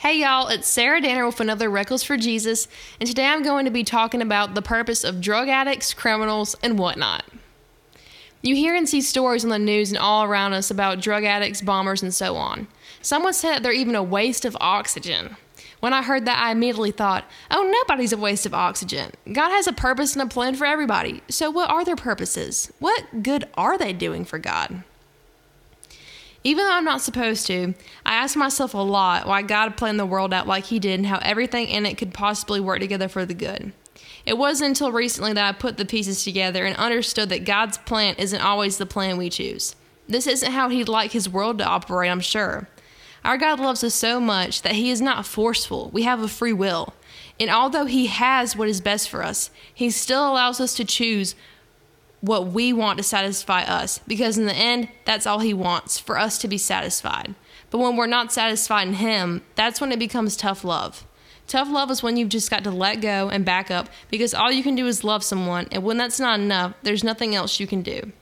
Hey y'all, it's Sarah Danner with another Reckless for Jesus, and today I'm going to be talking about the purpose of drug addicts, criminals, and whatnot. You hear and see stories on the news and all around us about drug addicts, bombers, and so on. Someone said that they're even a waste of oxygen. When I heard that, I immediately thought, oh, nobody's a waste of oxygen. God has a purpose and a plan for everybody. So, what are their purposes? What good are they doing for God? Even though I'm not supposed to, I ask myself a lot why God planned the world out like He did and how everything in it could possibly work together for the good. It wasn't until recently that I put the pieces together and understood that God's plan isn't always the plan we choose. This isn't how He'd like His world to operate, I'm sure. Our God loves us so much that He is not forceful. We have a free will. And although He has what is best for us, He still allows us to choose what we want to satisfy us because in the end that's all he wants for us to be satisfied. But when we're not satisfied in him that's when it becomes tough love. Tough love is when you've just got to let go and back up because all you can do is love someone and when that's not enough there's nothing else you can do.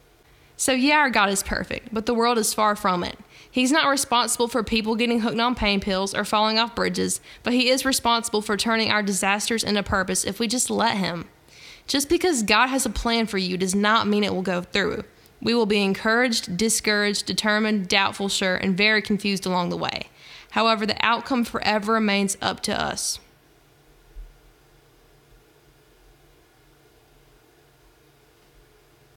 So yeah our god is perfect but the world is far from it. He's not responsible for people getting hooked on pain pills or falling off bridges but he is responsible for turning our disasters into purpose if we just let him just because God has a plan for you does not mean it will go through. We will be encouraged, discouraged, determined, doubtful, sure, and very confused along the way. However, the outcome forever remains up to us.